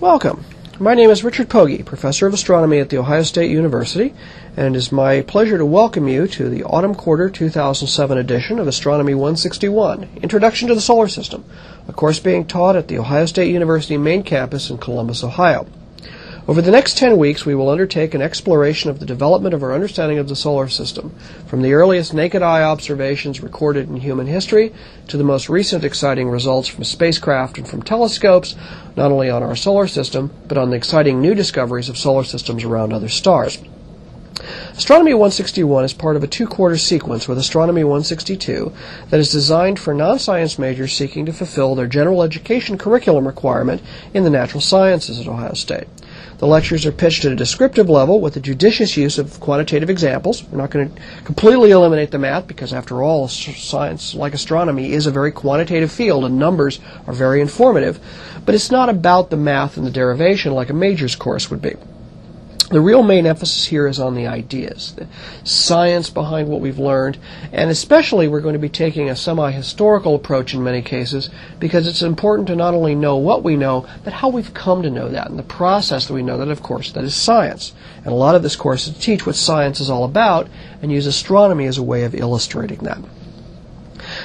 Welcome. My name is Richard Pogge, Professor of Astronomy at The Ohio State University, and it is my pleasure to welcome you to the Autumn Quarter 2007 edition of Astronomy 161, Introduction to the Solar System, a course being taught at The Ohio State University main campus in Columbus, Ohio. Over the next 10 weeks, we will undertake an exploration of the development of our understanding of the solar system, from the earliest naked eye observations recorded in human history to the most recent exciting results from spacecraft and from telescopes, not only on our solar system, but on the exciting new discoveries of solar systems around other stars. Astronomy 161 is part of a two quarter sequence with Astronomy 162 that is designed for non science majors seeking to fulfill their general education curriculum requirement in the natural sciences at Ohio State. The lectures are pitched at a descriptive level with a judicious use of quantitative examples. We're not going to completely eliminate the math because, after all, science, like astronomy, is a very quantitative field and numbers are very informative. But it's not about the math and the derivation like a major's course would be. The real main emphasis here is on the ideas, the science behind what we've learned, and especially we're going to be taking a semi historical approach in many cases because it's important to not only know what we know, but how we've come to know that and the process that we know that, of course, that is science. And a lot of this course is to teach what science is all about and use astronomy as a way of illustrating that.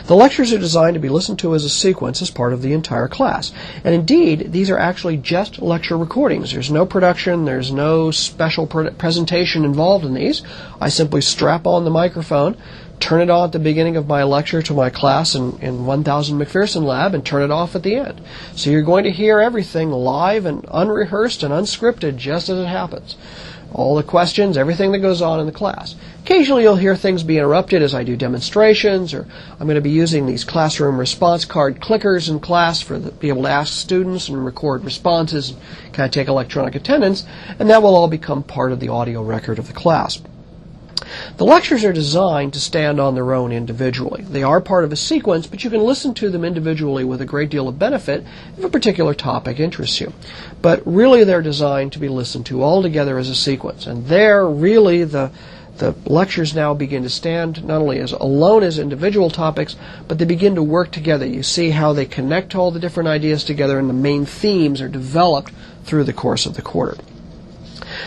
The lectures are designed to be listened to as a sequence as part of the entire class. And indeed, these are actually just lecture recordings. There's no production, there's no special pre- presentation involved in these. I simply strap on the microphone, turn it on at the beginning of my lecture to my class in, in 1000 McPherson Lab, and turn it off at the end. So you're going to hear everything live and unrehearsed and unscripted just as it happens all the questions, everything that goes on in the class. Occasionally you'll hear things be interrupted as I do demonstrations, or I'm going to be using these classroom response card clickers in class for the, be able to ask students and record responses, and kind of take electronic attendance, and that will all become part of the audio record of the class. The lectures are designed to stand on their own individually. They are part of a sequence, but you can listen to them individually with a great deal of benefit if a particular topic interests you. But really, they're designed to be listened to all together as a sequence. And there, really, the the lectures now begin to stand not only as alone as individual topics, but they begin to work together. You see how they connect all the different ideas together, and the main themes are developed through the course of the quarter.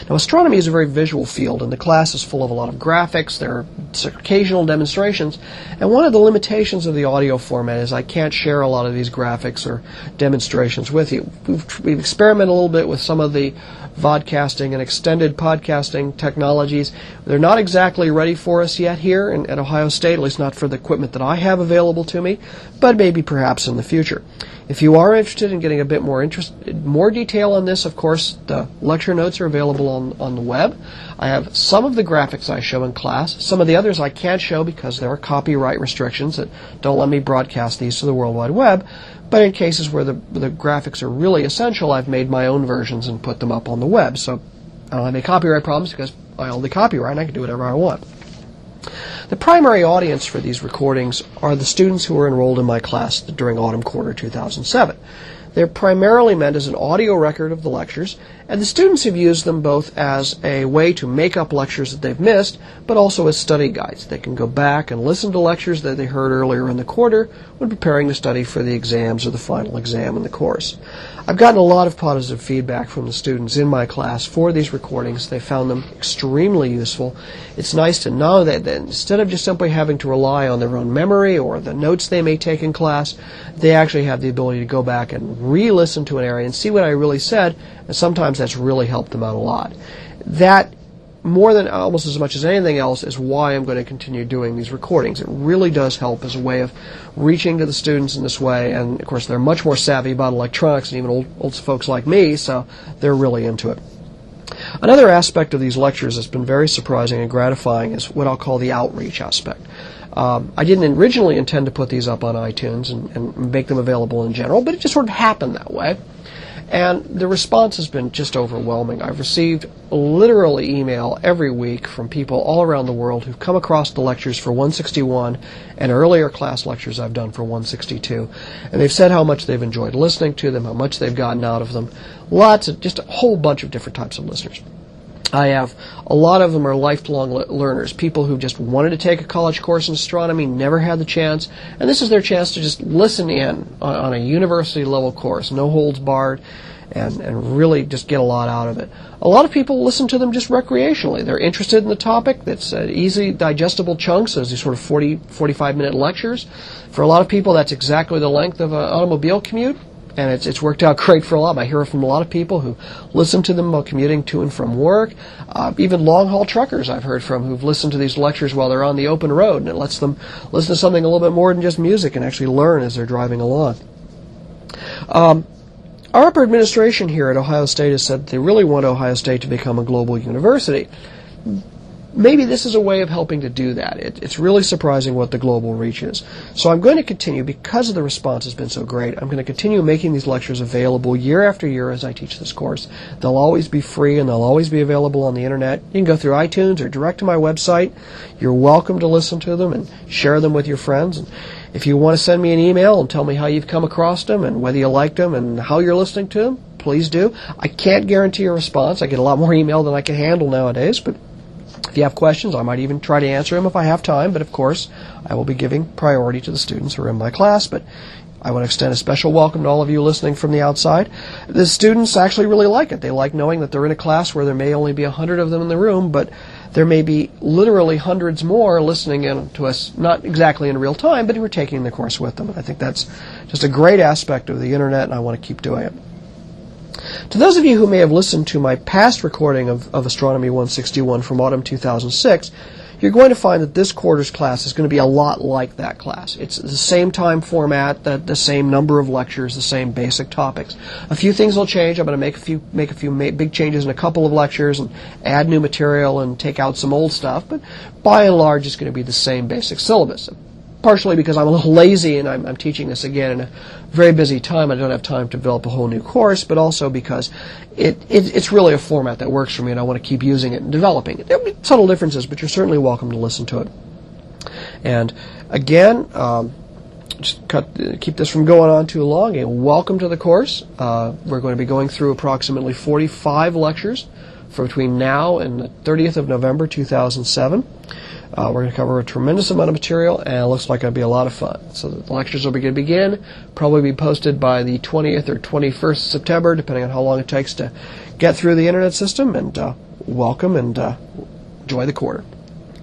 Now, astronomy is a very visual field, and the class is full of a lot of graphics. There are occasional demonstrations, and one of the limitations of the audio format is I can't share a lot of these graphics or demonstrations with you. We've, we've experimented a little bit with some of the vodcasting and extended podcasting technologies. They're not exactly ready for us yet here in, at Ohio State, at least not for the equipment that I have available to me, but maybe perhaps in the future. If you are interested in getting a bit more interest, more detail on this, of course, the lecture notes are available on, on the web. I have some of the graphics I show in class. Some of the others I can't show because there are copyright restrictions that don't let me broadcast these to the World Wide Web. But in cases where the, the graphics are really essential, I've made my own versions and put them up on the web. So I don't have any copyright problems because I own the copyright and I can do whatever I want. The primary audience for these recordings are the students who were enrolled in my class during autumn quarter 2007. They're primarily meant as an audio record of the lectures, and the students have used them both as a way to make up lectures that they've missed, but also as study guides. They can go back and listen to lectures that they heard earlier in the quarter when preparing to study for the exams or the final exam in the course. I've gotten a lot of positive feedback from the students in my class for these recordings. They found them extremely useful. It's nice to know that, that instead of just simply having to rely on their own memory or the notes they may take in class, they actually have the ability to go back and re-listen to an area and see what I really said, and sometimes that's really helped them out a lot. That more than almost as much as anything else is why I'm going to continue doing these recordings. It really does help as a way of reaching to the students in this way, and of course they're much more savvy about electronics than even old, old folks like me, so they're really into it. Another aspect of these lectures that's been very surprising and gratifying is what I'll call the outreach aspect. Um, I didn't originally intend to put these up on iTunes and, and make them available in general, but it just sort of happened that way. And the response has been just overwhelming. I've received literally email every week from people all around the world who've come across the lectures for 161 and earlier class lectures I've done for 162. And they've said how much they've enjoyed listening to them, how much they've gotten out of them. Lots of, just a whole bunch of different types of listeners. I have a lot of them are lifelong learners, people who just wanted to take a college course in astronomy, never had the chance, and this is their chance to just listen in on, on a university level course, no holds barred, and, and really just get a lot out of it. A lot of people listen to them just recreationally. They're interested in the topic. It's uh, easy, digestible chunks as these sort of 40, 45 minute lectures. For a lot of people, that's exactly the length of an automobile commute and it's it's worked out great for a lot. I hear from a lot of people who listen to them while commuting to and from work. Uh, even long haul truckers I've heard from who've listened to these lectures while they're on the open road, and it lets them listen to something a little bit more than just music and actually learn as they're driving along. Um, our upper administration here at Ohio State has said they really want Ohio State to become a global university maybe this is a way of helping to do that. It, it's really surprising what the global reach is. So I'm going to continue, because of the response has been so great, I'm going to continue making these lectures available year after year as I teach this course. They'll always be free and they'll always be available on the internet. You can go through iTunes or direct to my website. You're welcome to listen to them and share them with your friends. And if you want to send me an email and tell me how you've come across them and whether you liked them and how you're listening to them, please do. I can't guarantee a response. I get a lot more email than I can handle nowadays, but if you have questions, I might even try to answer them if I have time, but of course, I will be giving priority to the students who are in my class. But I want to extend a special welcome to all of you listening from the outside. The students actually really like it. They like knowing that they're in a class where there may only be a hundred of them in the room, but there may be literally hundreds more listening in to us, not exactly in real time, but who are taking the course with them. And I think that's just a great aspect of the internet, and I want to keep doing it. To those of you who may have listened to my past recording of, of Astronomy 161 from autumn 2006, you're going to find that this quarter's class is going to be a lot like that class. It's the same time format, the, the same number of lectures, the same basic topics. A few things will change. I'm going to make a few make a few ma- big changes in a couple of lectures and add new material and take out some old stuff. But by and large, it's going to be the same basic syllabus partially because I'm a little lazy and I'm, I'm, teaching this again in a very busy time. I don't have time to develop a whole new course, but also because it, it, it's really a format that works for me and I want to keep using it and developing it. There'll be subtle differences, but you're certainly welcome to listen to it. And again, um, just cut, keep this from going on too long. And welcome to the course. Uh, we're going to be going through approximately 45 lectures for between now and the 30th of November 2007. Uh, we're going to cover a tremendous amount of material, and it looks like it'll be a lot of fun. So the lectures will be going to begin, probably be posted by the 20th or 21st of September, depending on how long it takes to get through the internet system. And uh, welcome and uh, enjoy the quarter.